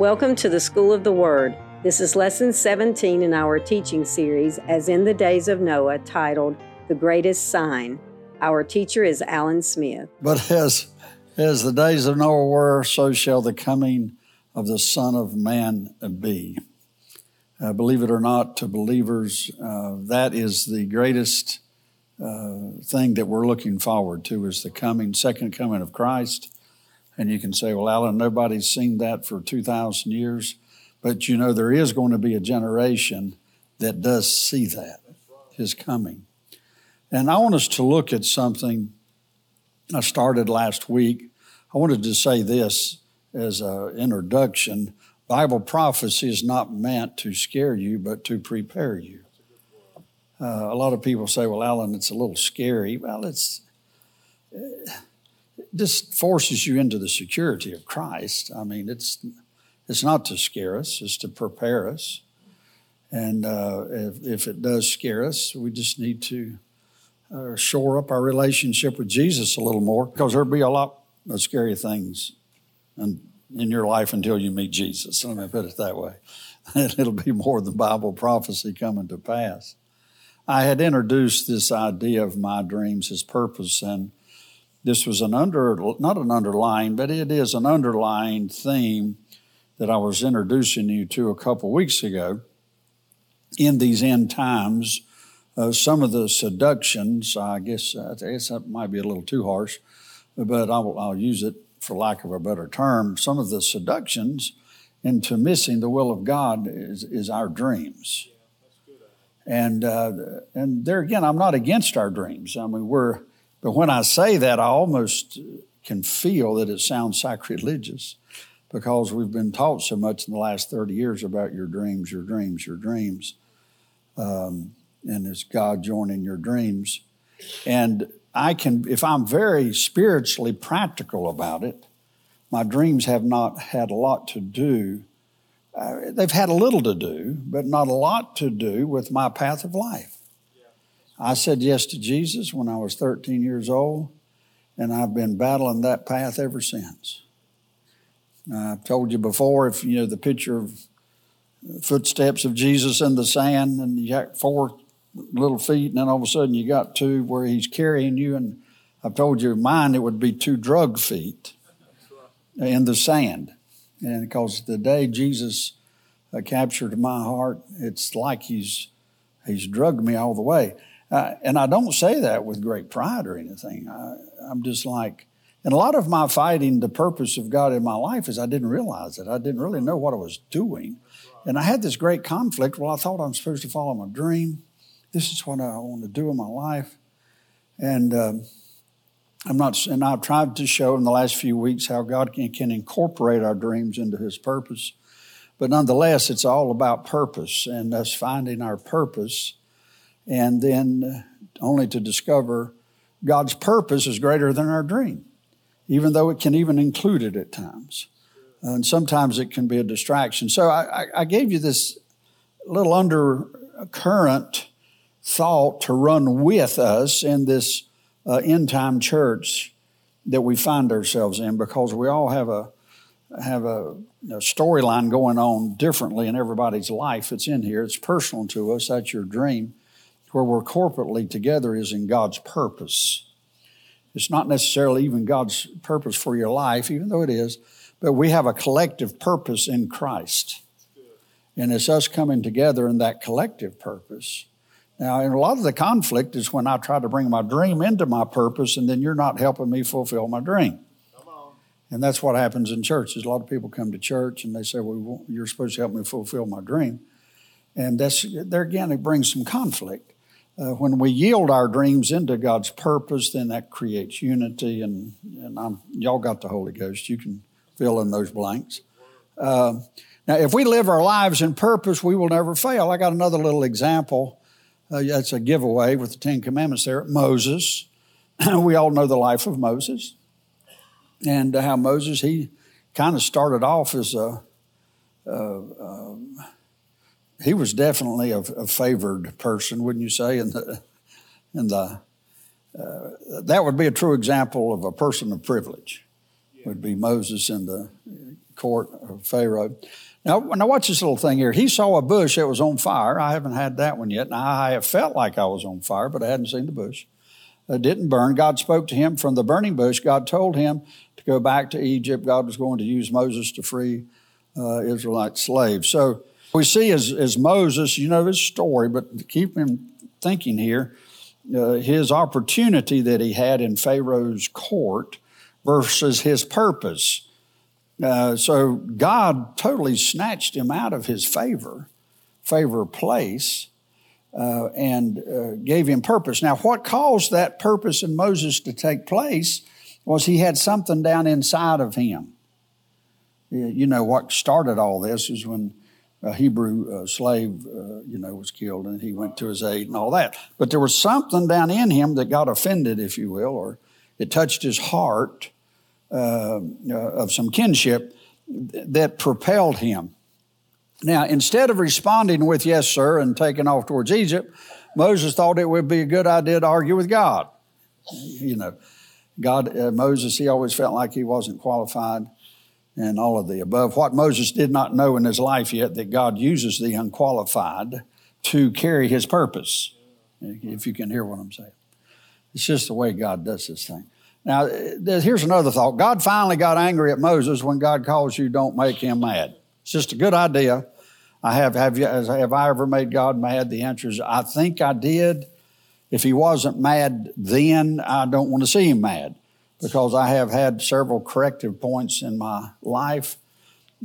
Welcome to the School of the Word. This is lesson 17 in our teaching series, as in the days of Noah, titled The Greatest Sign. Our teacher is Alan Smith. But as, as the days of Noah were, so shall the coming of the Son of Man be. Uh, believe it or not, to believers, uh, that is the greatest uh, thing that we're looking forward to is the coming, second coming of Christ. And you can say, well, Alan, nobody's seen that for 2,000 years. But you know, there is going to be a generation that does see that, his coming. And I want us to look at something I started last week. I wanted to say this as an introduction. Bible prophecy is not meant to scare you, but to prepare you. Uh, a lot of people say, well, Alan, it's a little scary. Well, it's just forces you into the security of Christ. I mean, it's it's not to scare us; it's to prepare us. And uh, if, if it does scare us, we just need to uh, shore up our relationship with Jesus a little more, because there'll be a lot of scary things in, in your life until you meet Jesus. Let me put it that way. It'll be more than Bible prophecy coming to pass. I had introduced this idea of my dreams as purpose, and this was an under, not an underlying, but it is an underlying theme that I was introducing you to a couple weeks ago. In these end times, uh, some of the seductions, I guess, I guess that might be a little too harsh, but I'll, I'll use it for lack of a better term. Some of the seductions into missing the will of God is, is our dreams. And uh, and there again, I'm not against our dreams. I mean, we're but when I say that, I almost can feel that it sounds sacrilegious because we've been taught so much in the last 30 years about your dreams, your dreams, your dreams. Um, and it's God joining your dreams. And I can, if I'm very spiritually practical about it, my dreams have not had a lot to do. Uh, they've had a little to do, but not a lot to do with my path of life. I said yes to Jesus when I was 13 years old, and I've been battling that path ever since. I've told you before, if you know the picture of footsteps of Jesus in the sand, and you got four little feet, and then all of a sudden you got two where he's carrying you, and I've told you mine it would be two drug feet in the sand, and because the day Jesus uh, captured my heart, it's like he's he's drugged me all the way. Uh, and I don't say that with great pride or anything. I, I'm just like, and a lot of my fighting the purpose of God in my life is I didn't realize it. I didn't really know what I was doing. And I had this great conflict. Well, I thought I'm supposed to follow my dream. This is what I want to do in my life. And um, I'm not, and I've tried to show in the last few weeks how God can, can incorporate our dreams into His purpose. But nonetheless, it's all about purpose and us finding our purpose and then only to discover God's purpose is greater than our dream, even though it can even include it at times. And sometimes it can be a distraction. So I, I gave you this little undercurrent thought to run with us in this uh, end time church that we find ourselves in because we all have a have a, a storyline going on differently in everybody's life. It's in here. It's personal to us. That's your dream where we're corporately together is in God's purpose. It's not necessarily even God's purpose for your life, even though it is, but we have a collective purpose in Christ. And it's us coming together in that collective purpose. Now, and a lot of the conflict is when I try to bring my dream into my purpose, and then you're not helping me fulfill my dream. And that's what happens in churches. A lot of people come to church and they say, Well, you're supposed to help me fulfill my dream. And that's, there again, it brings some conflict uh, when we yield our dreams into God's purpose, then that creates unity. And, and I'm, y'all got the Holy Ghost. You can fill in those blanks. Uh, now, if we live our lives in purpose, we will never fail. I got another little example. Uh, that's a giveaway with the Ten Commandments there. Moses. we all know the life of Moses and how Moses, he kind of started off as a, a, a he was definitely a, a, favored person, wouldn't you say? In the, in the uh, that would be a true example of a person of privilege. Would be Moses in the court of Pharaoh. Now, now watch this little thing here. He saw a bush that was on fire. I haven't had that one yet. Now, I have felt like I was on fire, but I hadn't seen the bush. It didn't burn. God spoke to him from the burning bush. God told him to go back to Egypt. God was going to use Moses to free uh, Israelite slaves. So we see as, as Moses, you know his story, but keep him thinking here, uh, his opportunity that he had in Pharaoh's court versus his purpose. Uh, so God totally snatched him out of his favor, favor place, uh, and uh, gave him purpose. Now, what caused that purpose in Moses to take place was he had something down inside of him. You know, what started all this is when a Hebrew uh, slave, uh, you know, was killed and he went to his aid and all that. But there was something down in him that got offended, if you will, or it touched his heart uh, uh of some kinship that propelled him. Now, instead of responding with yes, sir, and taking off towards Egypt, Moses thought it would be a good idea to argue with God. You know, God, uh, Moses, he always felt like he wasn't qualified and all of the above. What Moses did not know in his life yet that God uses the unqualified to carry his purpose, if you can hear what I'm saying. It's just the way God does this thing. Now, here's another thought. God finally got angry at Moses when God calls you, don't make him mad. It's just a good idea. I have, have, you, have I ever made God mad? The answer is I think I did. If he wasn't mad then, I don't want to see him mad because I have had several corrective points in my life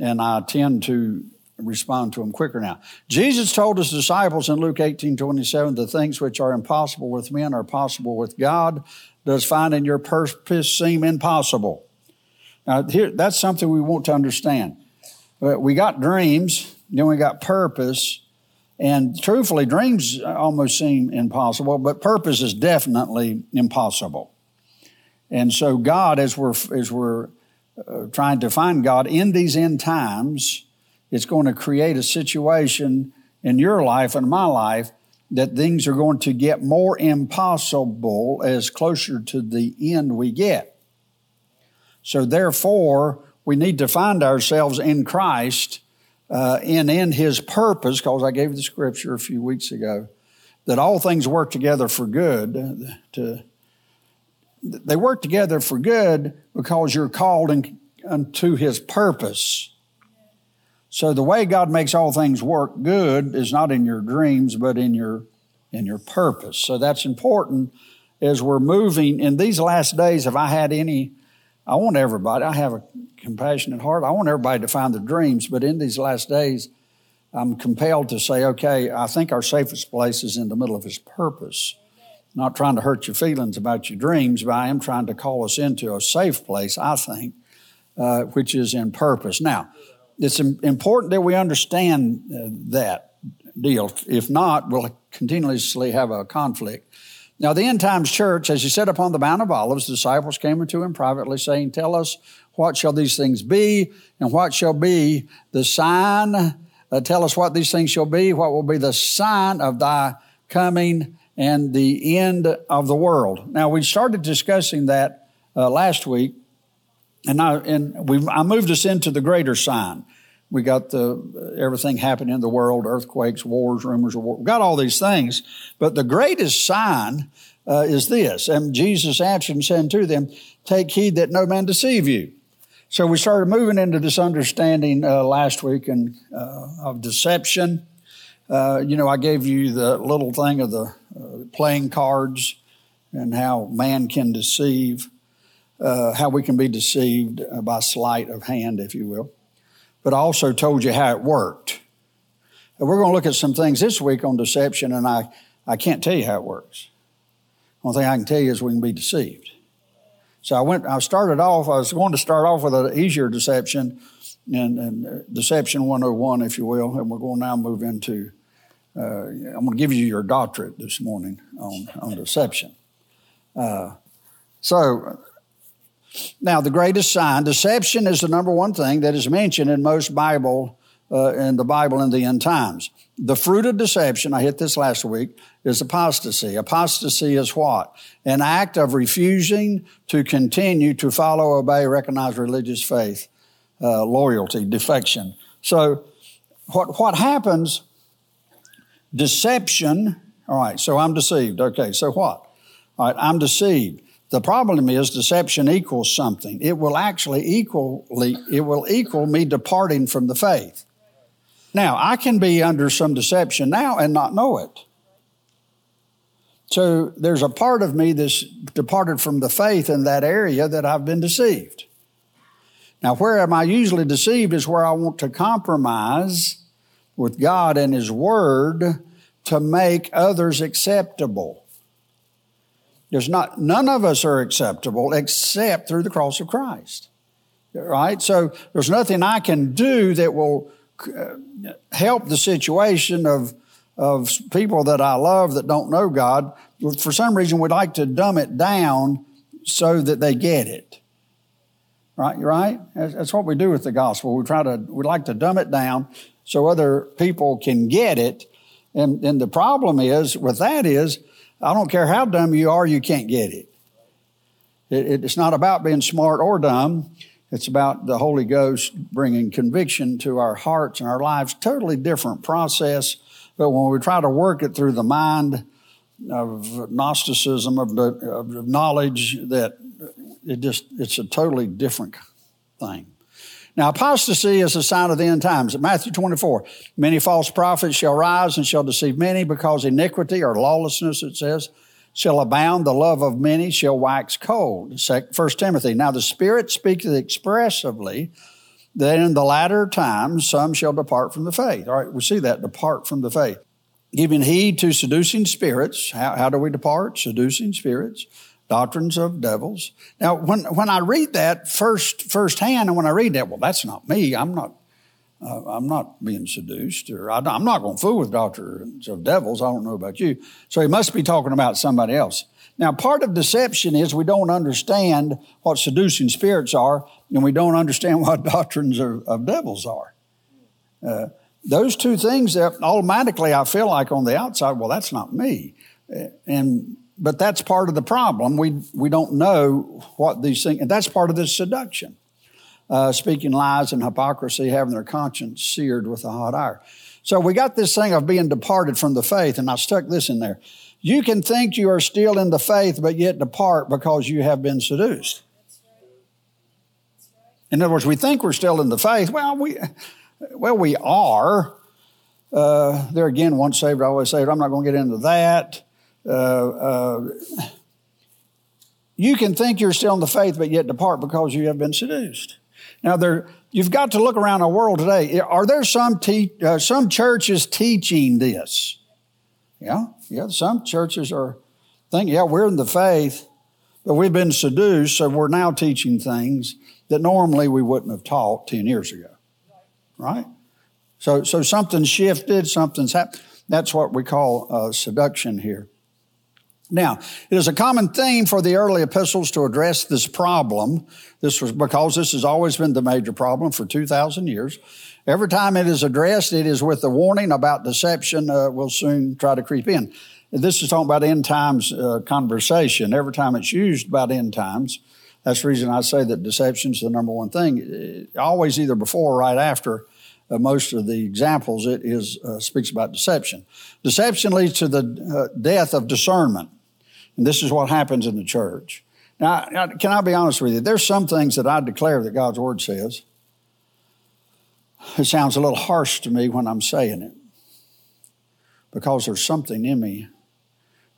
and I tend to respond to them quicker now. Jesus told his disciples in Luke 18 27, the things which are impossible with men are possible with God. Does finding your purpose seem impossible? Now, here, that's something we want to understand. Uh, we got dreams, then we got purpose. And truthfully, dreams almost seem impossible, but purpose is definitely impossible. And so, God, as we're, as we're uh, trying to find God in these end times, it's going to create a situation in your life and my life that things are going to get more impossible as closer to the end we get. So, therefore, we need to find ourselves in Christ uh, and in His purpose, because I gave the scripture a few weeks ago, that all things work together for good. To, they work together for good because you're called in, unto His purpose. So the way God makes all things work good is not in your dreams, but in your in your purpose. So that's important as we're moving in these last days. Have I had any I want everybody, I have a compassionate heart. I want everybody to find their dreams, but in these last days, I'm compelled to say, okay, I think our safest place is in the middle of His purpose. Not trying to hurt your feelings about your dreams, but I am trying to call us into a safe place, I think, uh, which is in purpose. Now, it's important that we understand uh, that deal. If not, we'll continuously have a conflict. Now, the end times church, as he said upon the Mount of Olives, the disciples came unto him privately, saying, Tell us, what shall these things be, and what shall be the sign? Uh, tell us what these things shall be, what will be the sign of thy coming and the end of the world. Now, we started discussing that uh, last week, and, I, and we, I moved us into the greater sign. We got the everything happening in the world, earthquakes, wars, rumors of war. We got all these things. But the greatest sign uh, is this. And Jesus answered and said to them, Take heed that no man deceive you. So we started moving into this understanding uh, last week and uh, of deception. Uh, you know, I gave you the little thing of the playing cards and how man can deceive, uh, how we can be deceived by sleight of hand, if you will but I also told you how it worked. And we're going to look at some things this week on deception, and I, I can't tell you how it works. Only thing I can tell you is we can be deceived. So I went, I started off, I was going to start off with an easier deception, and, and uh, deception 101, if you will, and we're going to now move into, uh, I'm going to give you your doctorate this morning on, on deception. Uh, so now, the greatest sign, deception is the number one thing that is mentioned in most Bible, uh, in the Bible in the end times. The fruit of deception, I hit this last week, is apostasy. Apostasy is what? An act of refusing to continue to follow, obey, recognize religious faith uh, loyalty, defection. So, what, what happens? Deception. All right, so I'm deceived. Okay, so what? All right, I'm deceived. The problem is deception equals something. It will actually equally, it will equal me departing from the faith. Now, I can be under some deception now and not know it. So there's a part of me that's departed from the faith in that area that I've been deceived. Now, where am I usually deceived is where I want to compromise with God and His Word to make others acceptable. There's not, none of us are acceptable except through the cross of Christ. Right? So there's nothing I can do that will uh, help the situation of, of people that I love that don't know God. For some reason, we'd like to dumb it down so that they get it. Right? Right? That's what we do with the gospel. We try to, we like to dumb it down so other people can get it. And, and the problem is with that is, I don't care how dumb you are, you can't get it. it. It's not about being smart or dumb. It's about the Holy Ghost bringing conviction to our hearts and our lives. Totally different process. But when we try to work it through the mind of Gnosticism, of, the, of knowledge, that it just, it's a totally different thing. Now, apostasy is a sign of the end times. Matthew 24, many false prophets shall rise and shall deceive many because iniquity or lawlessness, it says, shall abound. The love of many shall wax cold. First Timothy. Now the Spirit speaketh expressively that in the latter times some shall depart from the faith. All right, we see that, depart from the faith. Giving heed to seducing spirits. How, how do we depart? Seducing spirits doctrines of devils. Now, when, when I read that first firsthand, and when I read that, well, that's not me. I'm not. Uh, I'm not being seduced, or I, am not going to fool with doctrines of devils. I don't know about you. So he must be talking about somebody else. Now, part of deception is we don't understand what seducing spirits are, and we don't understand what doctrines of, of devils are. Uh, those two things that automatically I feel like on the outside, well, that's not me. And but that's part of the problem. We, we don't know what these things, and that's part of this seduction. Uh, speaking lies and hypocrisy, having their conscience seared with a hot iron. So we got this thing of being departed from the faith, and I stuck this in there. You can think you are still in the faith, but yet depart because you have been seduced. In other words, we think we're still in the faith. Well, we, well, we are. Uh, there again, once saved, always saved. I'm not going to get into that. You can think you're still in the faith, but yet depart because you have been seduced. Now, there, you've got to look around our world today. Are there some te- uh, some churches teaching this? Yeah, yeah. Some churches are thinking, yeah, we're in the faith, but we've been seduced, so we're now teaching things that normally we wouldn't have taught ten years ago, right? So, so something's shifted, something's happened. That's what we call uh, seduction here. Now, it is a common theme for the early epistles to address this problem. This was because this has always been the major problem for 2,000 years. Every time it is addressed, it is with the warning about deception uh, will soon try to creep in. This is talking about end times uh, conversation. Every time it's used about end times, that's the reason I say that deception is the number one thing. It, always either before or right after uh, most of the examples, it is uh, speaks about deception. Deception leads to the uh, death of discernment. And this is what happens in the church. Now, can I be honest with you? There's some things that I declare that God's Word says. It sounds a little harsh to me when I'm saying it because there's something in me.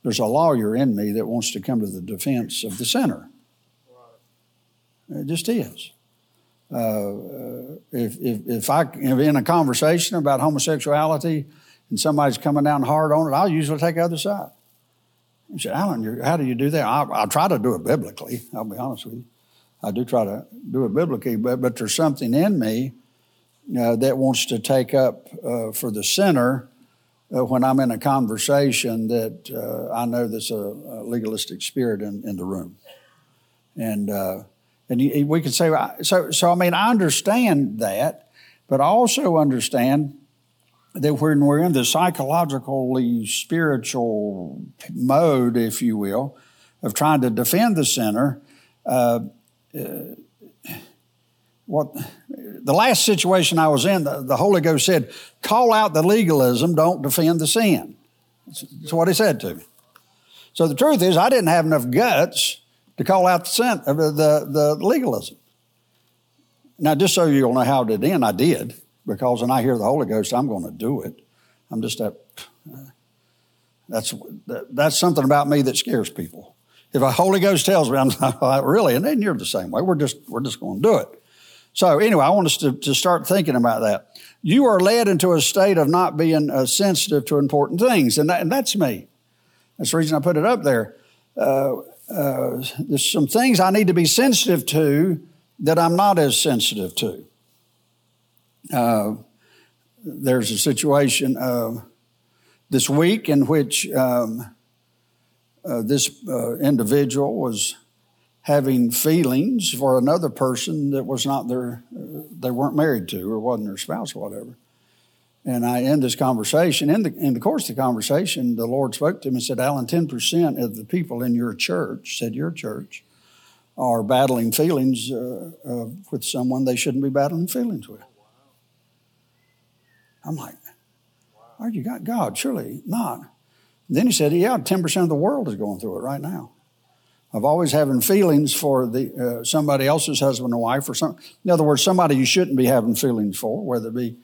There's a lawyer in me that wants to come to the defense of the sinner. It just is. Uh, if, if, if I am in a conversation about homosexuality and somebody's coming down hard on it, I'll usually take the other side. You said, Alan, how do you do that? I, I, try to do it biblically. I'll be honest with you. I do try to do it biblically, but, but there's something in me uh, that wants to take up uh, for the sinner uh, when I'm in a conversation that uh, I know there's a, a, legalistic spirit in, in the room. And, uh, and we can say, so, so I mean, I understand that, but I also understand that when we're in the psychologically spiritual mode, if you will, of trying to defend the sinner, uh, uh, what the last situation I was in, the, the Holy Ghost said, call out the legalism, don't defend the sin. That's, that's what he said to me. So the truth is, I didn't have enough guts to call out the, sin, uh, the, the legalism. Now, just so you'll know how it did end, I did, because when I hear the Holy Ghost, I'm going to do it. I'm just that. That's that's something about me that scares people. If a Holy Ghost tells me, I'm like, really, and then you're the same way. We're just we're just going to do it. So anyway, I want us to, to start thinking about that. You are led into a state of not being uh, sensitive to important things, and, that, and that's me. That's the reason I put it up there. Uh, uh, there's some things I need to be sensitive to that I'm not as sensitive to. Uh, there's a situation uh, this week in which um, uh, this uh, individual was having feelings for another person that was not their, uh, they weren't married to or wasn't their spouse or whatever. And I end this conversation. In the, in the course of the conversation, the Lord spoke to him and said, Alan, 10% of the people in your church, said your church, are battling feelings uh, uh, with someone they shouldn't be battling feelings with. I'm like, are you got God? Surely not. And then he said, yeah, 10% of the world is going through it right now. Of always having feelings for the uh, somebody else's husband or wife or something. In other words, somebody you shouldn't be having feelings for, whether it be,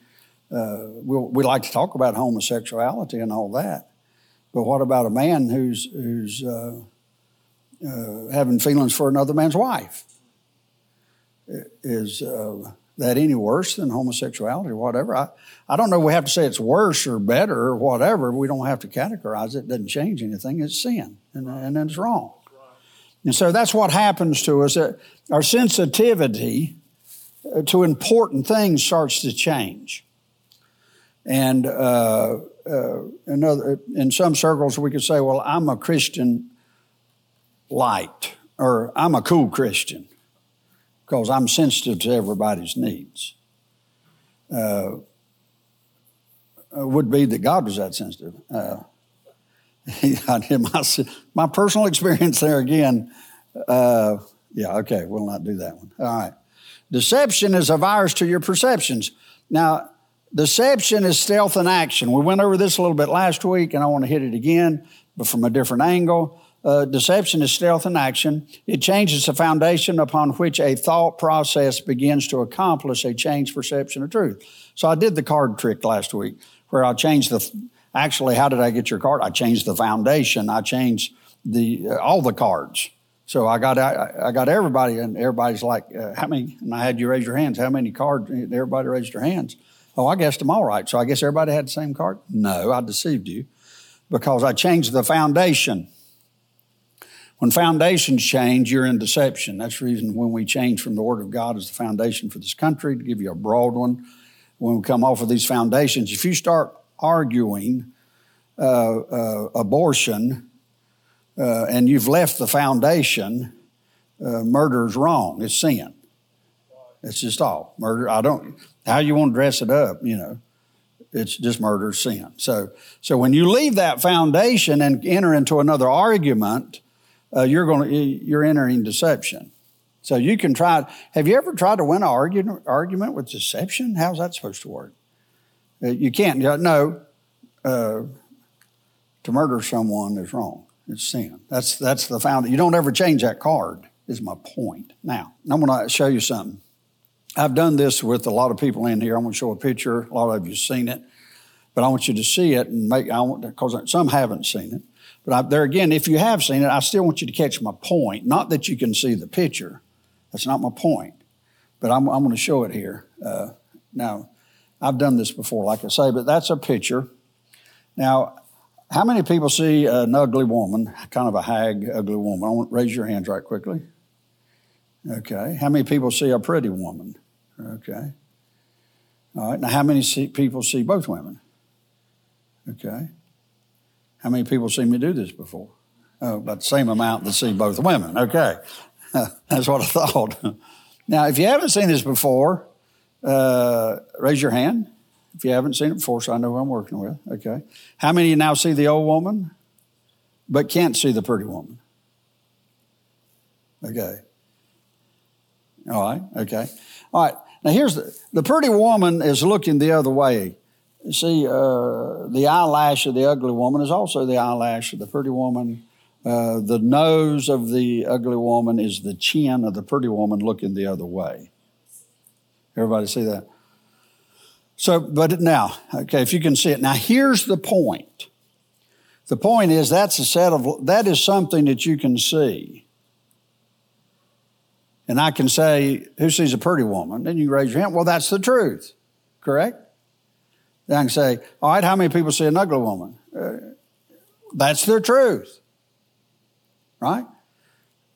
uh, we we like to talk about homosexuality and all that. But what about a man who's, who's uh, uh having feelings for another man's wife? Is uh, that any worse than homosexuality or whatever. I, I don't know we have to say it's worse or better or whatever. We don't have to categorize it. It doesn't change anything. It's sin, and, and it's wrong. And so that's what happens to us. Our sensitivity uh, to important things starts to change. And uh, uh, in, other, in some circles, we could say, well, I'm a Christian light, or I'm a cool Christian because I'm sensitive to everybody's needs. Uh, would be that God was that sensitive. Uh, my, my personal experience there again. Uh, yeah, okay, we'll not do that one. All right. Deception is a virus to your perceptions. Now, deception is stealth in action. We went over this a little bit last week, and I want to hit it again, but from a different angle. Uh, deception is stealth in action. It changes the foundation upon which a thought process begins to accomplish a changed perception of truth. So I did the card trick last week where I changed the, actually, how did I get your card? I changed the foundation. I changed the, uh, all the cards. So I got, I, I, got everybody and everybody's like, uh, how many, and I had you raise your hands. How many cards? Everybody raised their hands. Oh, I guessed them all right. So I guess everybody had the same card? No, I deceived you because I changed the foundation. When foundations change, you're in deception. That's the reason when we change from the Word of God as the foundation for this country, to give you a broad one, when we come off of these foundations, if you start arguing uh, uh, abortion uh, and you've left the foundation, uh, murder is wrong. It's sin. It's just all murder. I don't. How you want to dress it up, you know? It's just murder, sin. So, so when you leave that foundation and enter into another argument, uh, you're going to you're entering deception. So you can try. Have you ever tried to win an argument argument with deception? How's that supposed to work? Uh, you can't. No, uh, to murder someone is wrong. It's sin. That's that's the found. You don't ever change that card. Is my point. Now I'm going to show you something. I've done this with a lot of people in here. I'm going to show a picture. A lot of you've seen it, but I want you to see it and make. I want because some haven't seen it. But I, there again, if you have seen it, I still want you to catch my point. Not that you can see the picture. That's not my point. But I'm, I'm going to show it here. Uh, now, I've done this before, like I say, but that's a picture. Now, how many people see an ugly woman, kind of a hag, ugly woman? I want raise your hands right quickly. Okay. How many people see a pretty woman? Okay. All right. Now, how many see, people see both women? Okay. How many people see me do this before? Oh, about the same amount that see both women. Okay. That's what I thought. now, if you haven't seen this before, uh, raise your hand. If you haven't seen it before, so I know who I'm working with. Okay. How many now see the old woman, but can't see the pretty woman? Okay. All right, okay. All right, now here's the, the pretty woman is looking the other way. See, uh, the eyelash of the ugly woman is also the eyelash of the pretty woman. Uh, the nose of the ugly woman is the chin of the pretty woman looking the other way. Everybody see that? So, but now, okay, if you can see it. Now, here's the point. The point is that's a set of, that is something that you can see. And I can say, who sees a pretty woman? Then you raise your hand. Well, that's the truth, correct? Then I can say, all right, how many people see an ugly woman? Uh, that's their truth, right?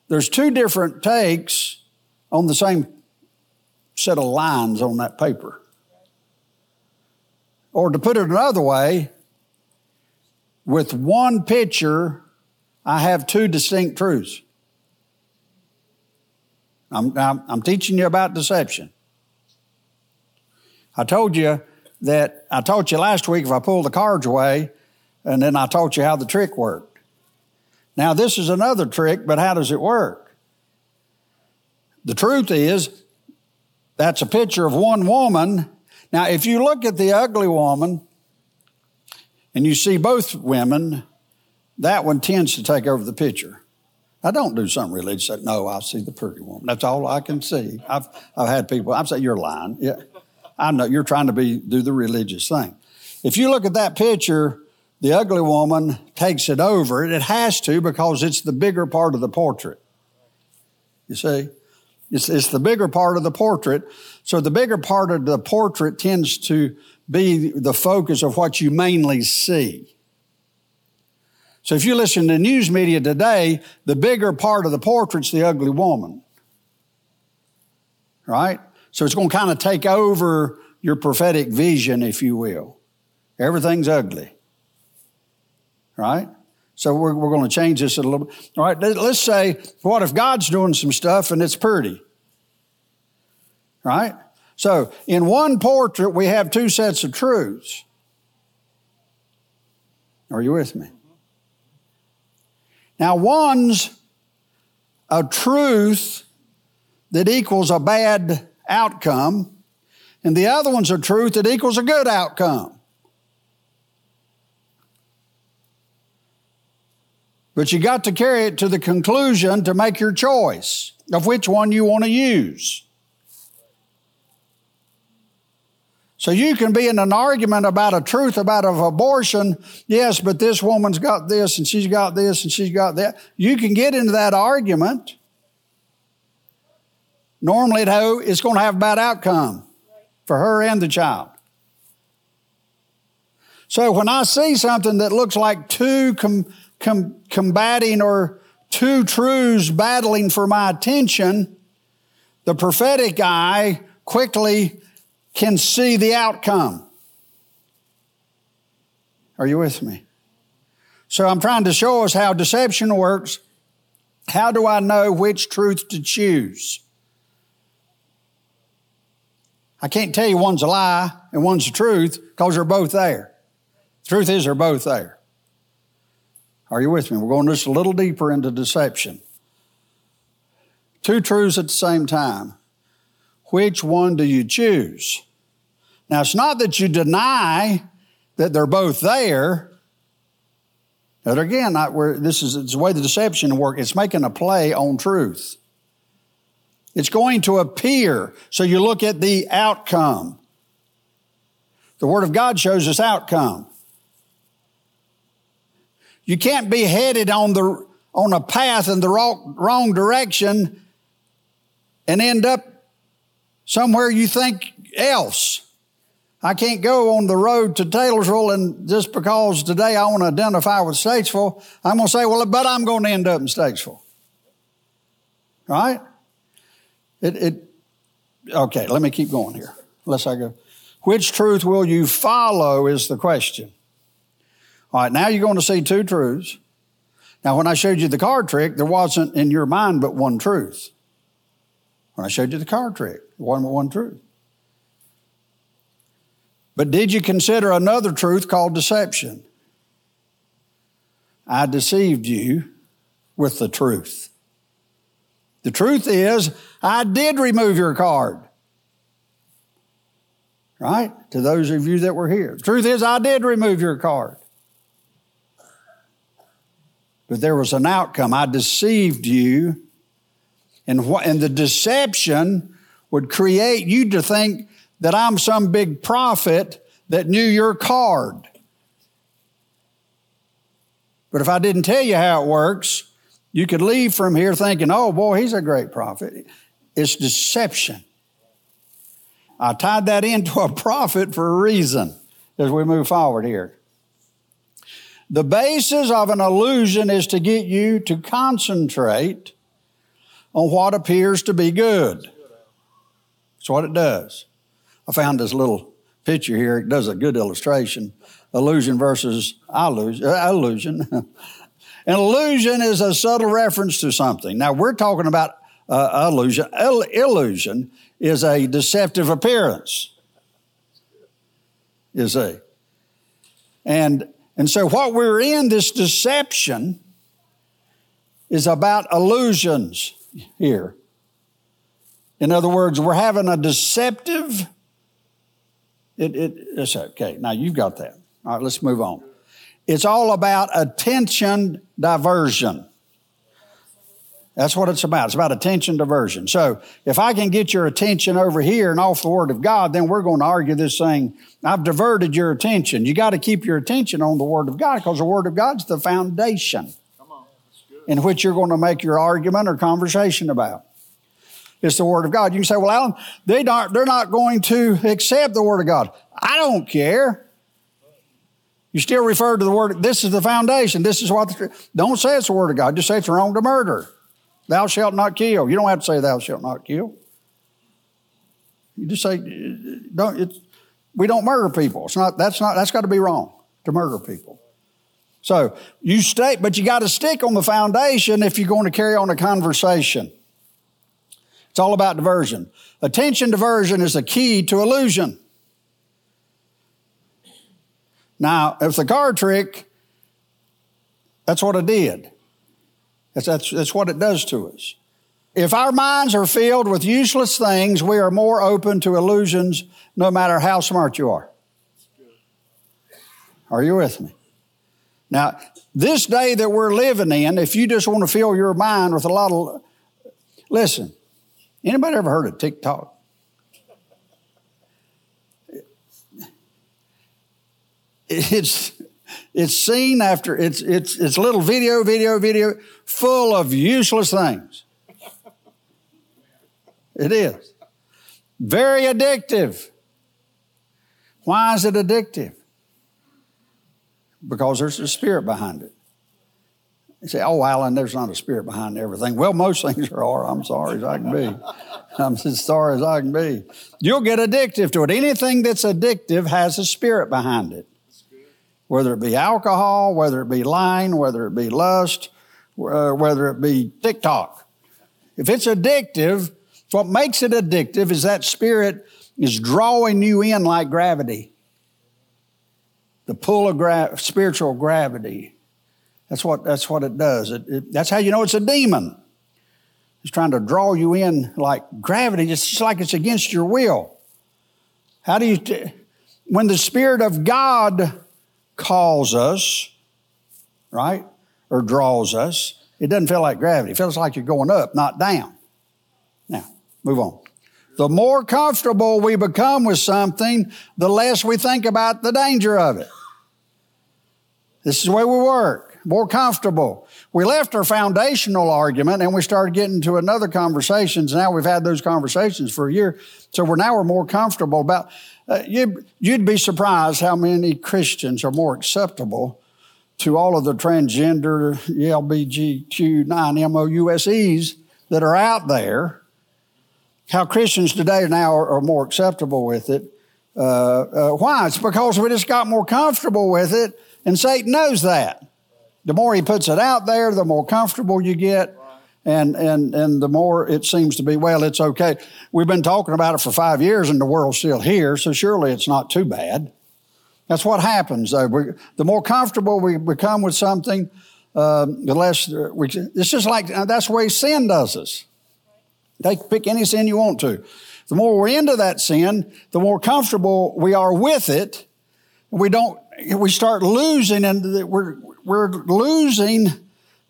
There's two different takes on the same set of lines on that paper. Or to put it another way, with one picture, I have two distinct truths. I'm, I'm, I'm, teaching you about deception. I told you that I taught you last week if I pull the cards away, and then I taught you how the trick worked. Now, this is another trick, but how does it work? The truth is, that's a picture of one woman. Now, if you look at the ugly woman and you see both women, that one tends to take over the picture. I don't do something religious. No, I see the pretty woman. That's all I can see. I've, I've had people, I'm saying, you're lying. Yeah. I know you're trying to be, do the religious thing. If you look at that picture, the ugly woman takes it over. It has to because it's the bigger part of the portrait. You see? It's, it's the bigger part of the portrait. So the bigger part of the portrait tends to be the focus of what you mainly see. So if you listen to news media today, the bigger part of the portrait's the ugly woman. Right? So it's going to kind of take over your prophetic vision, if you will. Everything's ugly. Right? So we're, we're going to change this a little bit. All right, let's say, what if God's doing some stuff and it's pretty? Right? So in one portrait, we have two sets of truths. Are you with me? Now, one's a truth that equals a bad outcome, and the other one's a truth that equals a good outcome. But you got to carry it to the conclusion to make your choice of which one you want to use. So you can be in an argument about a truth about of abortion. Yes, but this woman's got this and she's got this and she's got that. You can get into that argument. Normally, it's going to have a bad outcome for her and the child. So when I see something that looks like two com- com- combating or two truths battling for my attention, the prophetic eye quickly can see the outcome. Are you with me? So I'm trying to show us how deception works. How do I know which truth to choose? I can't tell you one's a lie and one's the truth because they're both there. The truth is, they're both there. Are you with me? We're going just a little deeper into deception. Two truths at the same time. Which one do you choose? Now, it's not that you deny that they're both there. But again, where this is the way the deception works. It's making a play on truth. It's going to appear. So you look at the outcome. The Word of God shows us outcome. You can't be headed on the on a path in the wrong, wrong direction and end up somewhere you think else. I can't go on the road to Taylorsville and just because today I want to identify with Statesville, I'm going to say, well, but I'm going to end up in Statesville. Right? It, it, okay, let me keep going here. Unless I go. Which truth will you follow is the question. All right, now you're going to see two truths. Now, when I showed you the card trick, there wasn't in your mind but one truth. When I showed you the card trick, one one truth. But did you consider another truth called deception? I deceived you with the truth. The truth is, I did remove your card. Right? To those of you that were here. The truth is, I did remove your card. But there was an outcome. I deceived you. And, what, and the deception would create you to think that I'm some big prophet that knew your card. But if I didn't tell you how it works, you could leave from here thinking, oh boy, he's a great prophet. It's deception. I tied that into a prophet for a reason as we move forward here. The basis of an illusion is to get you to concentrate on what appears to be good. That's what it does. I found this little picture here. It does a good illustration. Illusion versus illusion. Illusion. An allusion is a subtle reference to something. Now we're talking about uh, illusion. Ill- illusion is a deceptive appearance. You see, and and so what we're in this deception is about illusions here. In other words, we're having a deceptive. It, it, it's okay. Now you've got that. All right, let's move on. It's all about attention diversion. That's what it's about. It's about attention diversion. So if I can get your attention over here and off the Word of God, then we're going to argue this thing. I've diverted your attention. You got to keep your attention on the Word of God because the Word of God's the foundation in which you're going to make your argument or conversation about. It's the Word of God. You can say, well, Alan, they not, they're not going to accept the Word of God. I don't care. You still refer to the Word, this is the foundation. This is what the, don't say it's the Word of God. Just say it's wrong to murder. Thou shalt not kill. You don't have to say thou shalt not kill. You just say, don't, we don't murder people. It's not, that's not, that's got to be wrong to murder people. So you stay, but you got to stick on the foundation if you're going to carry on a conversation. It's all about diversion. Attention diversion is the key to illusion. Now, if the card trick, that's what it did. That's, that's, that's what it does to us. If our minds are filled with useless things, we are more open to illusions no matter how smart you are. Are you with me? Now, this day that we're living in, if you just want to fill your mind with a lot of, listen, anybody ever heard of TikTok? It's, it's seen after, it's, it's, it's little video, video, video, full of useless things. It is. Very addictive. Why is it addictive? because there's a spirit behind it. You say, oh, Alan, there's not a spirit behind everything. Well, most things are. I'm sorry as I can be. I'm as sorry as I can be. You'll get addictive to it. Anything that's addictive has a spirit behind it. Whether it be alcohol, whether it be lying, whether it be lust, uh, whether it be TikTok. If it's addictive, what makes it addictive is that spirit is drawing you in like gravity the pull of gra- spiritual gravity. That's what, that's what it does. It, it, that's how you know it's a demon. It's trying to draw you in like gravity. It's just like it's against your will. How do you, t- when the Spirit of God calls us, right, or draws us, it doesn't feel like gravity. It feels like you're going up, not down. Now, move on. The more comfortable we become with something, the less we think about the danger of it. This is the way we work, more comfortable. We left our foundational argument and we started getting to another conversations. Now we've had those conversations for a year. So we're now we're more comfortable about, uh, you, you'd be surprised how many Christians are more acceptable to all of the transgender LBGQ9MOUSEs that are out there. How Christians today now are, are more acceptable with it. Uh, uh, why? It's because we just got more comfortable with it and Satan knows that. The more he puts it out there, the more comfortable you get. And, and, and the more it seems to be, well, it's okay. We've been talking about it for five years and the world's still here, so surely it's not too bad. That's what happens, though. We, the more comfortable we become with something, uh, the less we, it's just like that's the way sin does us. Take, pick any sin you want to. The more we're into that sin, the more comfortable we are with it. We don't, we start losing and we're, we're losing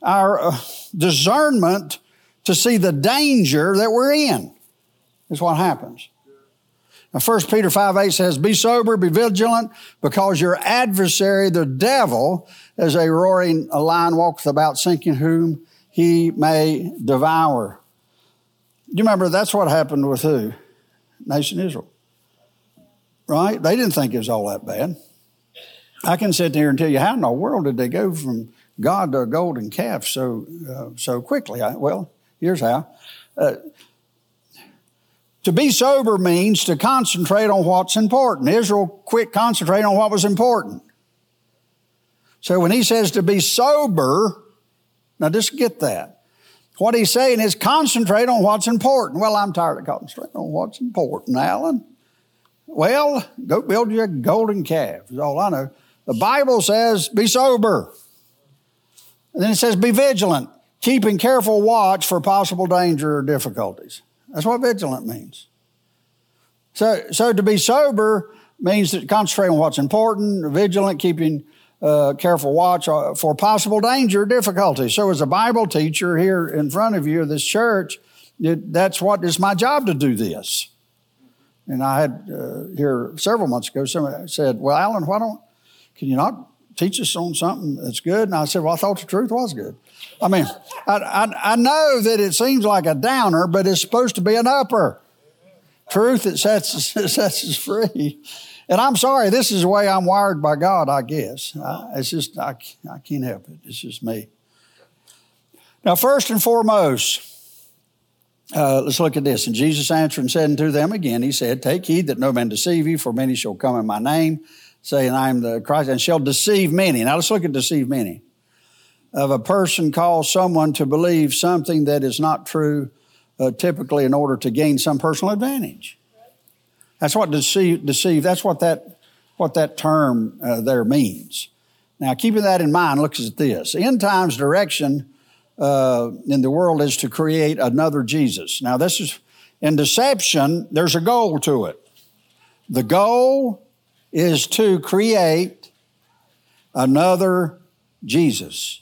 our uh, discernment to see the danger that we're in. Is what happens. Now, 1 Peter 5 8 says, Be sober, be vigilant, because your adversary, the devil, is a roaring lion walketh about, seeking whom he may devour. You remember that's what happened with who? Nation Israel. Right? They didn't think it was all that bad. I can sit there and tell you how in the world did they go from God to a golden calf so uh, so quickly? I, well, here's how. Uh, to be sober means to concentrate on what's important. Israel quit concentrating on what was important. So when he says to be sober, now just get that. What he's saying is concentrate on what's important. Well, I'm tired of concentrating on what's important, Alan. Well, go build you a golden calf, is all I know. The Bible says be sober. And then it says be vigilant, keeping careful watch for possible danger or difficulties. That's what vigilant means. So, so to be sober means to concentrate on what's important, vigilant, keeping uh, careful watch uh, for possible danger, or difficulty. So, as a Bible teacher here in front of you, this church, it, that's what is my job to do this. And I had uh, here several months ago, someone said, Well, Alan, why don't, can you not teach us on something that's good? And I said, Well, I thought the truth was good. I mean, I, I, I know that it seems like a downer, but it's supposed to be an upper. Truth that sets, us sets us free. And I'm sorry, this is the way I'm wired by God, I guess. I, it's just, I, I can't help it. It's just me. Now, first and foremost, uh, let's look at this. And Jesus answered and said unto them again, He said, Take heed that no man deceive you, for many shall come in my name, saying, I am the Christ, and shall deceive many. Now, let's look at deceive many. Of a person calls someone to believe something that is not true, uh, typically in order to gain some personal advantage. That's what deceive, deceive that's what that, what that term uh, there means. Now, keeping that in mind, looks at this. End times direction uh, in the world is to create another Jesus. Now, this is, in deception, there's a goal to it. The goal is to create another Jesus.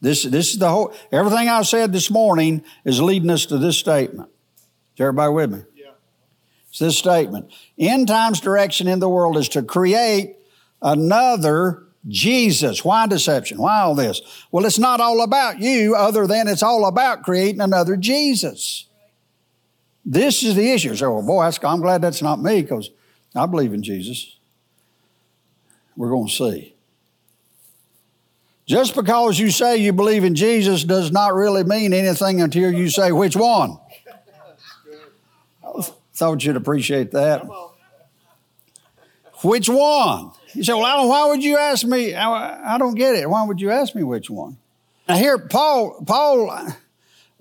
This, this is the whole, everything I said this morning is leading us to this statement. Is everybody with me? Yeah. It's this statement. End times direction in the world is to create another Jesus. Why deception? Why all this? Well, it's not all about you, other than it's all about creating another Jesus. This is the issue. So, well, boy, I'm glad that's not me because I believe in Jesus. We're going to see. Just because you say you believe in Jesus does not really mean anything until you say which one. I thought you'd appreciate that. Which one? You say, well, Alan, why would you ask me? I don't get it. Why would you ask me which one? Now here, Paul, Paul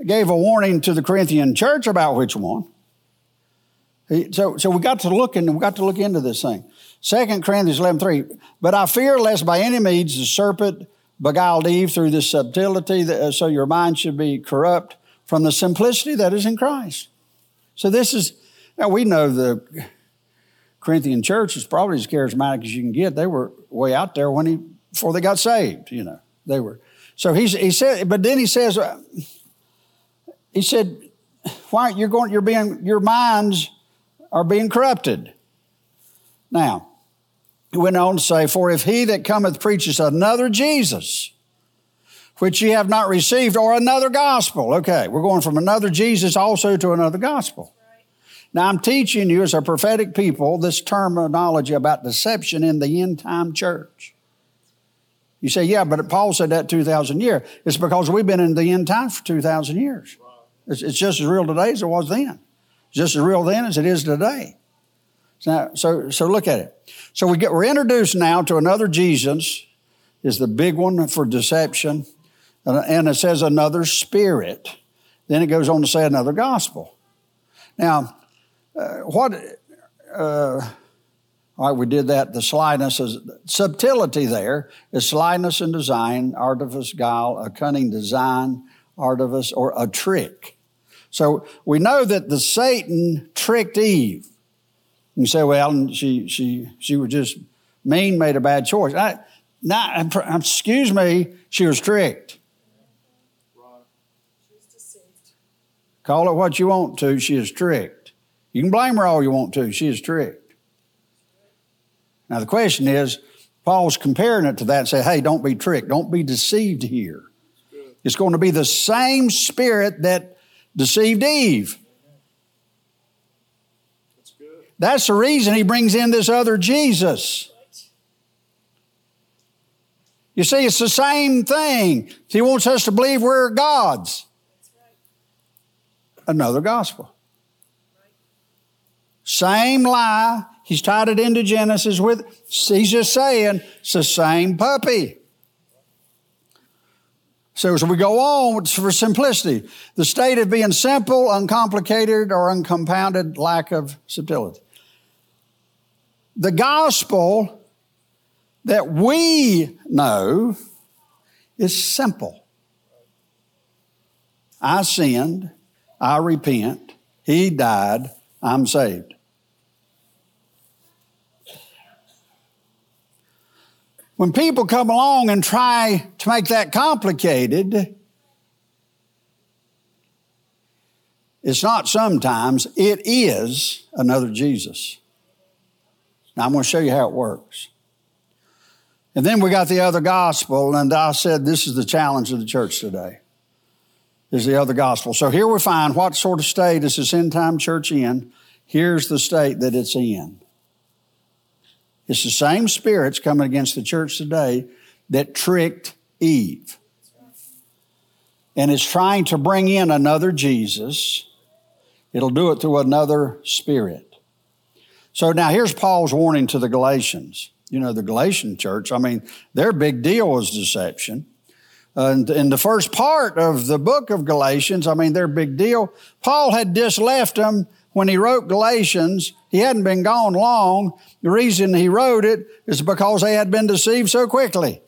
gave a warning to the Corinthian church about which one. So, so we got to look and we got to look into this thing. Second Corinthians 11, 3. But I fear lest by any means the serpent beguiled Eve through this subtlety, uh, so your mind should be corrupt from the simplicity that is in Christ. So this is now we know the Corinthian church is probably as charismatic as you can get. They were way out there when he before they got saved. You know, they were. So he's, he said, but then he says, uh, he said, why you're going? You're being your minds are being corrupted. Now, he went on to say, For if he that cometh preaches another Jesus, which ye have not received, or another gospel. Okay, we're going from another Jesus also to another gospel. Now, I'm teaching you as a prophetic people this terminology about deception in the end time church. You say, yeah, but Paul said that 2,000 years. It's because we've been in the end time for 2,000 years. It's, it's, just as real today as it was then. Just as real then as it is today. So, so, so look at it. So we get, we're introduced now to another Jesus, is the big one for deception. And it says another spirit. Then it goes on to say another gospel. Now, uh, what, uh, all right, we did that. The slyness is subtlety there is slyness in design, artifice, guile, a cunning design, artifice, or a trick. So we know that the Satan tricked Eve. You say, well, she, she, she was just mean, made a bad choice. I, not, excuse me, she was tricked. Call it what you want to, she is tricked. You can blame her all you want to, she is tricked. Now the question is, Paul's comparing it to that and say, hey, don't be tricked, don't be deceived here. It's going to be the same spirit that deceived Eve. That's the reason he brings in this other Jesus. You see, it's the same thing. He wants us to believe we're gods. Another gospel. Same lie. He's tied it into Genesis with, he's just saying it's the same puppy. So as we go on, for simplicity, the state of being simple, uncomplicated, or uncompounded lack of subtlety. The gospel that we know is simple. I sinned, I repent, He died, I'm saved. When people come along and try to make that complicated, it's not sometimes, it is another Jesus. Now I'm going to show you how it works. And then we got the other gospel, and I said this is the challenge of the church today. Is the other gospel. So here we find what sort of state is this end time church in. Here's the state that it's in. It's the same spirits coming against the church today that tricked Eve. And it's trying to bring in another Jesus. It'll do it through another spirit. So now here's Paul's warning to the Galatians. You know, the Galatian church, I mean, their big deal was deception. And in the first part of the book of Galatians, I mean, their big deal, Paul had just left them when he wrote Galatians, he hadn't been gone long. The reason he wrote it is because they had been deceived so quickly.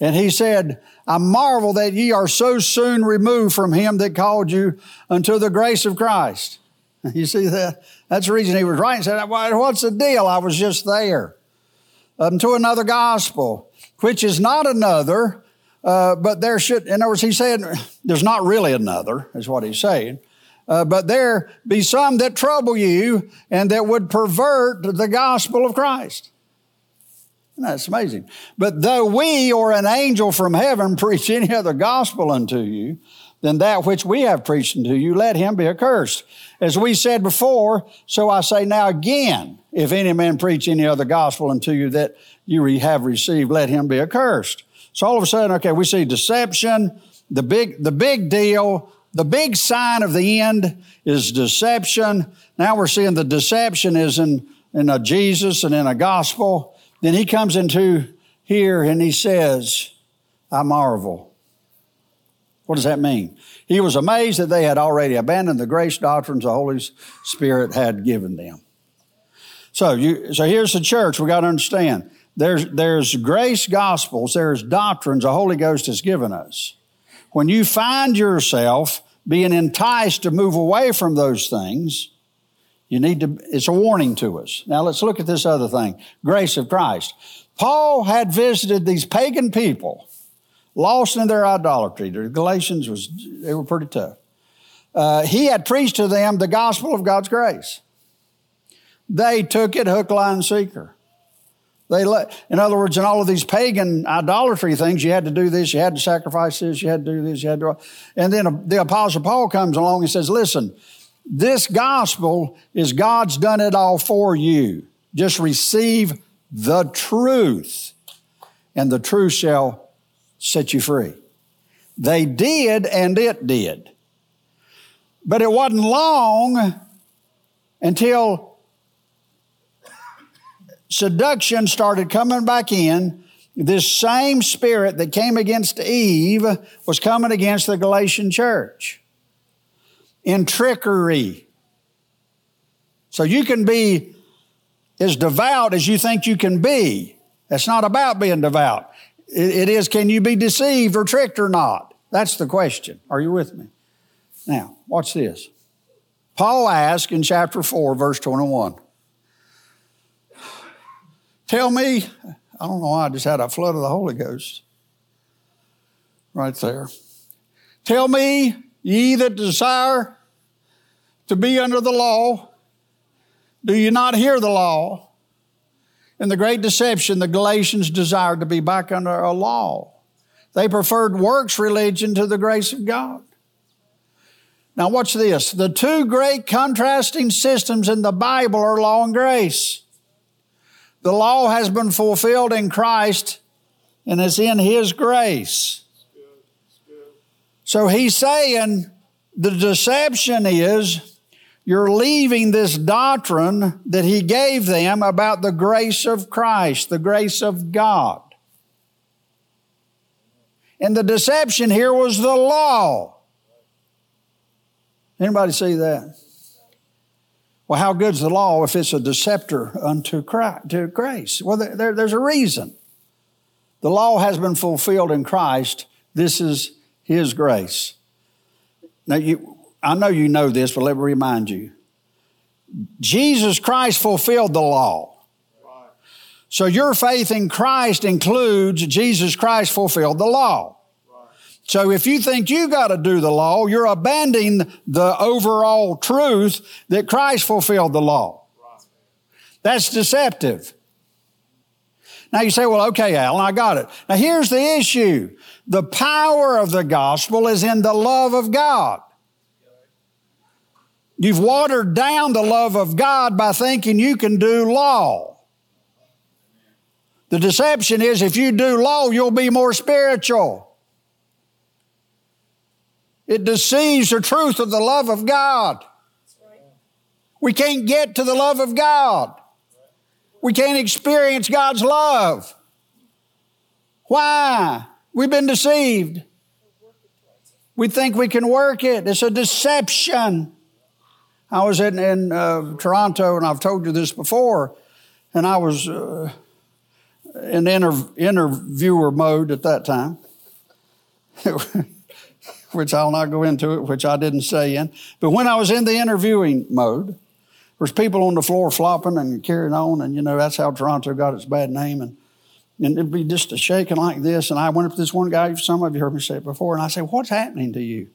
And he said, I marvel that ye are so soon removed from him that called you unto the grace of Christ. You see that? That's the reason he was writing. He said, What's the deal? I was just there. Unto another gospel, which is not another, uh, but there should, in other words, he said, there's not really another, is what he's saying. Uh, but there be some that trouble you and that would pervert the gospel of Christ. That's amazing. But though we or an angel from heaven preach any other gospel unto you than that which we have preached unto you, let him be accursed. As we said before, so I say now again, if any man preach any other gospel unto you that you have received, let him be accursed. So all of a sudden, okay, we see deception, the big, the big deal, the big sign of the end is deception. Now we're seeing the deception is in, in a Jesus and in a gospel. Then he comes into here and he says, I marvel. What does that mean? He was amazed that they had already abandoned the grace doctrines the Holy Spirit had given them. So, you, so here's the church. We got to understand. There's, there's grace gospels. There's doctrines the Holy Ghost has given us. When you find yourself being enticed to move away from those things, you need to, it's a warning to us. Now let's look at this other thing grace of Christ. Paul had visited these pagan people, lost in their idolatry. The Galatians was, they were pretty tough. Uh, he had preached to them the gospel of God's grace. They took it hook, line, and sinker. They let, in other words, in all of these pagan idolatry things, you had to do this, you had to sacrifice this, you had to do this, you had to. And then uh, the Apostle Paul comes along and says, Listen, this gospel is God's done it all for you. Just receive the truth, and the truth shall set you free. They did, and it did. But it wasn't long until seduction started coming back in. This same spirit that came against Eve was coming against the Galatian church in trickery. So you can be as devout as you think you can be. That's not about being devout. it is, can you be deceived or tricked or not? That's the question. Are you with me? Now, watch this. Paul asked in chapter 4, verse 21. Tell me, I don't know why I just had a flood of the Holy Ghost right there. Tell me, ye that desire to be under the law, do you not hear the law? In the great deception, the Galatians desired to be back under a law. They preferred works religion to the grace of God. Now, watch this. The two great contrasting systems in the Bible are law and grace. The law has been fulfilled in Christ and is in His grace. So he's saying the deception is you're leaving this doctrine that he gave them about the grace of Christ, the grace of God. And the deception here was the law. Anybody see that? Well, how good's the law if it's a deceptor unto Christ, to grace? Well, there, there's a reason. The law has been fulfilled in Christ. This is His grace. Now, you, I know you know this, but let me remind you. Jesus Christ fulfilled the law. So your faith in Christ includes Jesus Christ fulfilled the law. So if you think you got to do the law, you're abandoning the overall truth that Christ fulfilled the law. That's deceptive. Now you say, well, okay, Alan, I got it. Now here's the issue. The power of the gospel is in the love of God. You've watered down the love of God by thinking you can do law. The deception is if you do law, you'll be more spiritual. It deceives the truth of the love of God. We can't get to the love of God. We can't experience God's love. Why? We've been deceived. We think we can work it. It's a deception. I was in, in uh, Toronto, and I've told you this before, and I was uh, in inter- interviewer mode at that time. which I'll not go into it, which I didn't say in. But when I was in the interviewing mode, there's people on the floor flopping and carrying on, and you know that's how Toronto got its bad name. And and it'd be just a shaking like this. And I went up to this one guy. Some of you heard me say it before, and I said, "What's happening to you?"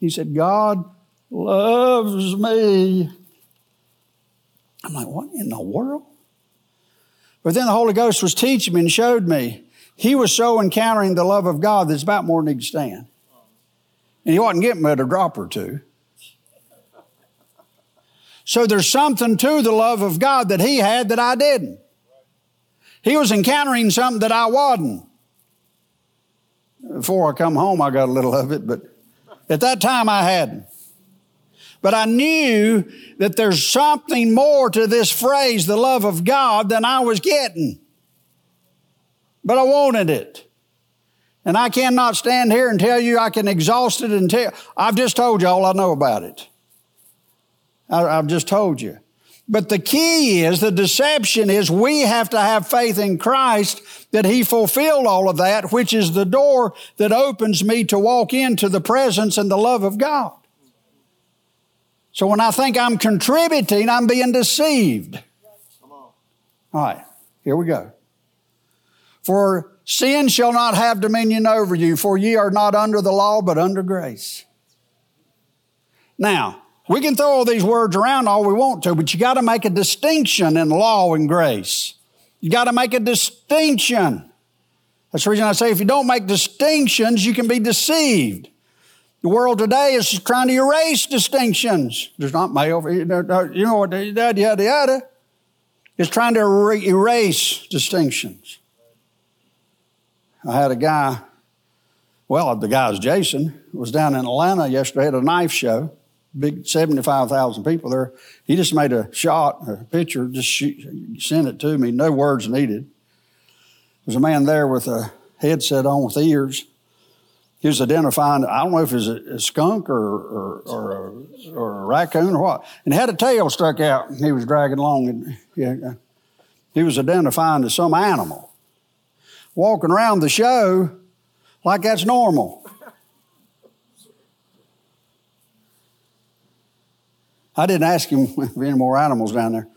He said, "God loves me." I'm like, "What in the world?" But then the Holy Ghost was teaching me and showed me he was so encountering the love of God that's about more than he could stand. And he wasn't getting but a drop or two. So there's something to the love of God that he had that I didn't. He was encountering something that I wasn't. Before I come home, I got a little of it, but at that time I hadn't. But I knew that there's something more to this phrase, the love of God, than I was getting. But I wanted it. And I cannot stand here and tell you I can exhaust it and tell. I've just told you all I know about it. I, I've just told you. But the key is the deception is we have to have faith in Christ that He fulfilled all of that, which is the door that opens me to walk into the presence and the love of God. So when I think I'm contributing, I'm being deceived. All right, here we go. For Sin shall not have dominion over you, for ye are not under the law, but under grace. Now, we can throw all these words around all we want to, but you got to make a distinction in law and grace. You got to make a distinction. That's the reason I say if you don't make distinctions, you can be deceived. The world today is trying to erase distinctions. There's not male, you know what, yada, yada, yada. It's trying to erase distinctions. I had a guy, well, the guy's Jason, was down in Atlanta yesterday at a knife show. Big 75,000 people there. He just made a shot, a picture, just shoot, sent it to me, no words needed. There's a man there with a headset on with ears. He was identifying, I don't know if it was a, skunk or, or, or, a, or, a, raccoon or what, and had a tail stuck out. And he was dragging along, and yeah, he was identifying as some animal walking around the show like that's normal. I didn't ask him if any more animals down there.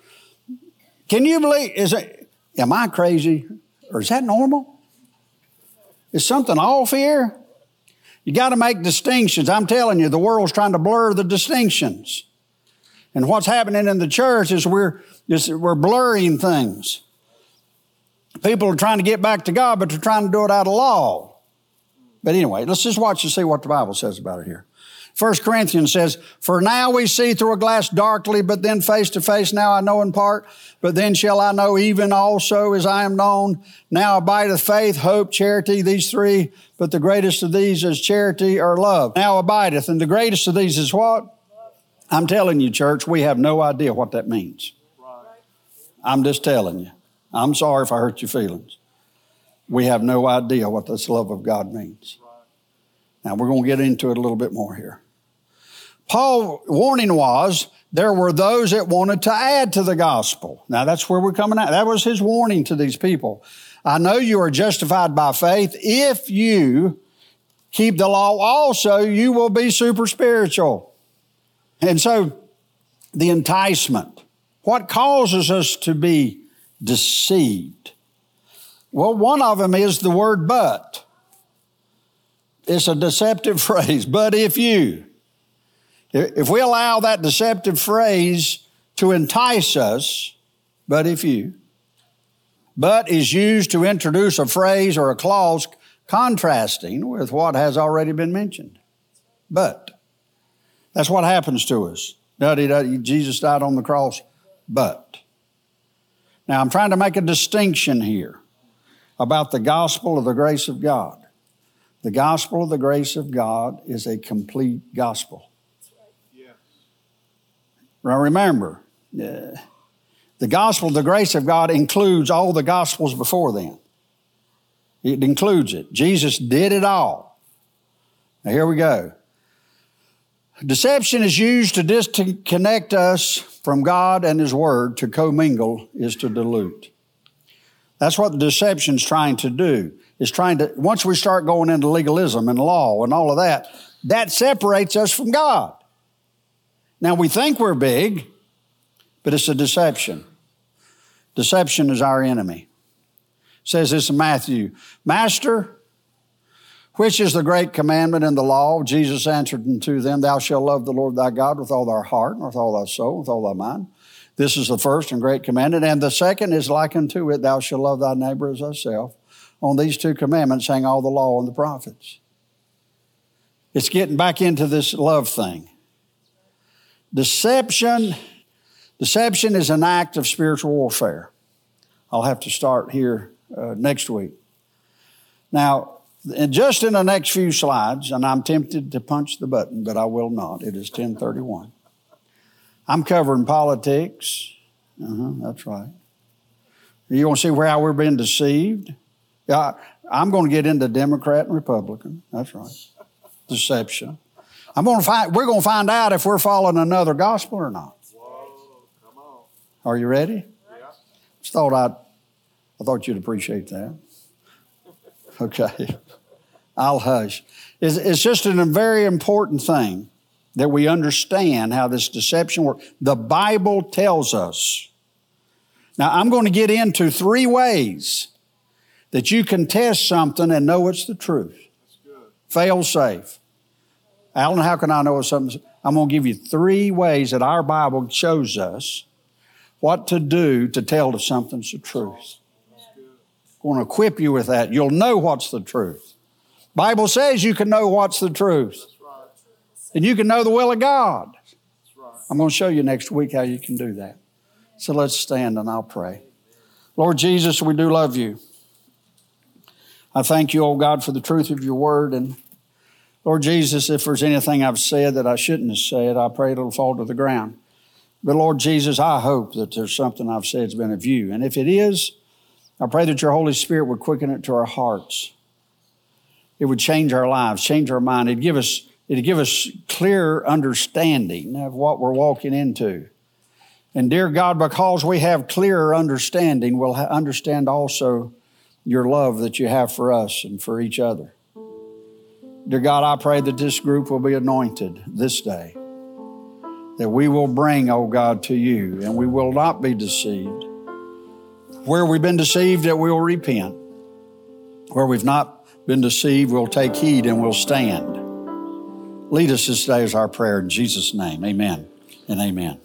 Can you believe? Is it? Am I crazy, or is that normal? Is something off here? You got to make distinctions. I'm telling you, the world's trying to blur the distinctions. And what's happening in the church is we're, is we're blurring things. People are trying to get back to God, but they're trying to do it out of law. But anyway, let's just watch and see what the Bible says about it here. First Corinthians says, For now we see through a glass darkly, but then face to face. Now I know in part, but then shall I know even also as I am known. Now abideth faith, hope, charity, these three, but the greatest of these is charity or love. Now abideth, and the greatest of these is what? I'm telling you, church, we have no idea what that means. I'm just telling you. I'm sorry if I hurt your feelings. We have no idea what this love of God means. Now we're going to get into it a little bit more here. Paul warning was there were those that wanted to add to the gospel. Now that's where we're coming at. That was his warning to these people. I know you are justified by faith. If you keep the law also, you will be super spiritual. And so the enticement, what causes us to be deceived? Well, one of them is the word but. It's a deceptive phrase, but if you. If we allow that deceptive phrase to entice us, but if you, but is used to introduce a phrase or a clause contrasting with what has already been mentioned. But. That's what happens to us. Jesus died on the cross, but. Now, I'm trying to make a distinction here about the gospel of the grace of God. The gospel of the grace of God is a complete gospel. Now remember, uh, the gospel of the grace of God includes all the gospels before then. It includes it. Jesus did it all. Now here we go. Deception is used to disconnect us from God and His Word. To commingle is to dilute. That's what deception's trying to do. Is trying to, once we start going into legalism and law and all of that, that separates us from God. Now we think we're big, but it's a deception. Deception is our enemy. It says this in Matthew Master, which is the great commandment in the law? Jesus answered unto them, Thou shalt love the Lord thy God with all thy heart, and with all thy soul, with all thy mind. This is the first and great commandment. And the second is like unto it, Thou shalt love thy neighbor as thyself. On these two commandments hang all the law and the prophets. It's getting back into this love thing. Deception, deception is an act of spiritual warfare. I'll have to start here uh, next week. Now, and just in the next few slides, and I'm tempted to punch the button, but I will not. It is 1031. I'm covering politics. Uh-huh, that's right. You want to see where how we're being deceived? Yeah, I'm going to get into Democrat and Republican. That's right. Deception. I'm going to find, we're going to find out if we're following another gospel or not. Whoa, Are you ready? Yeah. Just thought I'd, I thought you'd appreciate that. Okay. I'll hush. It's, it's just a very important thing that we understand how this deception works. The Bible tells us. Now, I'm going to get into three ways that you can test something and know it's the truth. Fail safe. Alan, how can I know something? I'm going to give you three ways that our Bible shows us what to do to tell if something's the truth. Going to equip you with that. You'll know what's the truth. Bible says you can know what's the truth. And you can know the will of God. I'm going to show you next week how you can do that. So let's stand and I'll pray. Lord Jesus, we do love you. I thank you, oh God, for the truth of your word. And Lord Jesus, if there's anything I've said that I shouldn't have said, I pray it'll fall to the ground. But Lord Jesus, I hope that there's something I've said that's been of you. And if it is, I pray that your Holy Spirit would quicken it to our hearts. It would change our lives, change our mind. It'd give us, it'd give us clear understanding of what we're walking into. And dear God, because we have clearer understanding, we'll understand also your love that you have for us and for each other. Dear God, I pray that this group will be anointed this day. that we will bring, oh God, to you, and we will not be deceived. Where we've been deceived, that we'll repent. Where we've not been deceived, we'll take heed and we'll stand. Lead us this day as our prayer in Jesus' name. Amen and amen.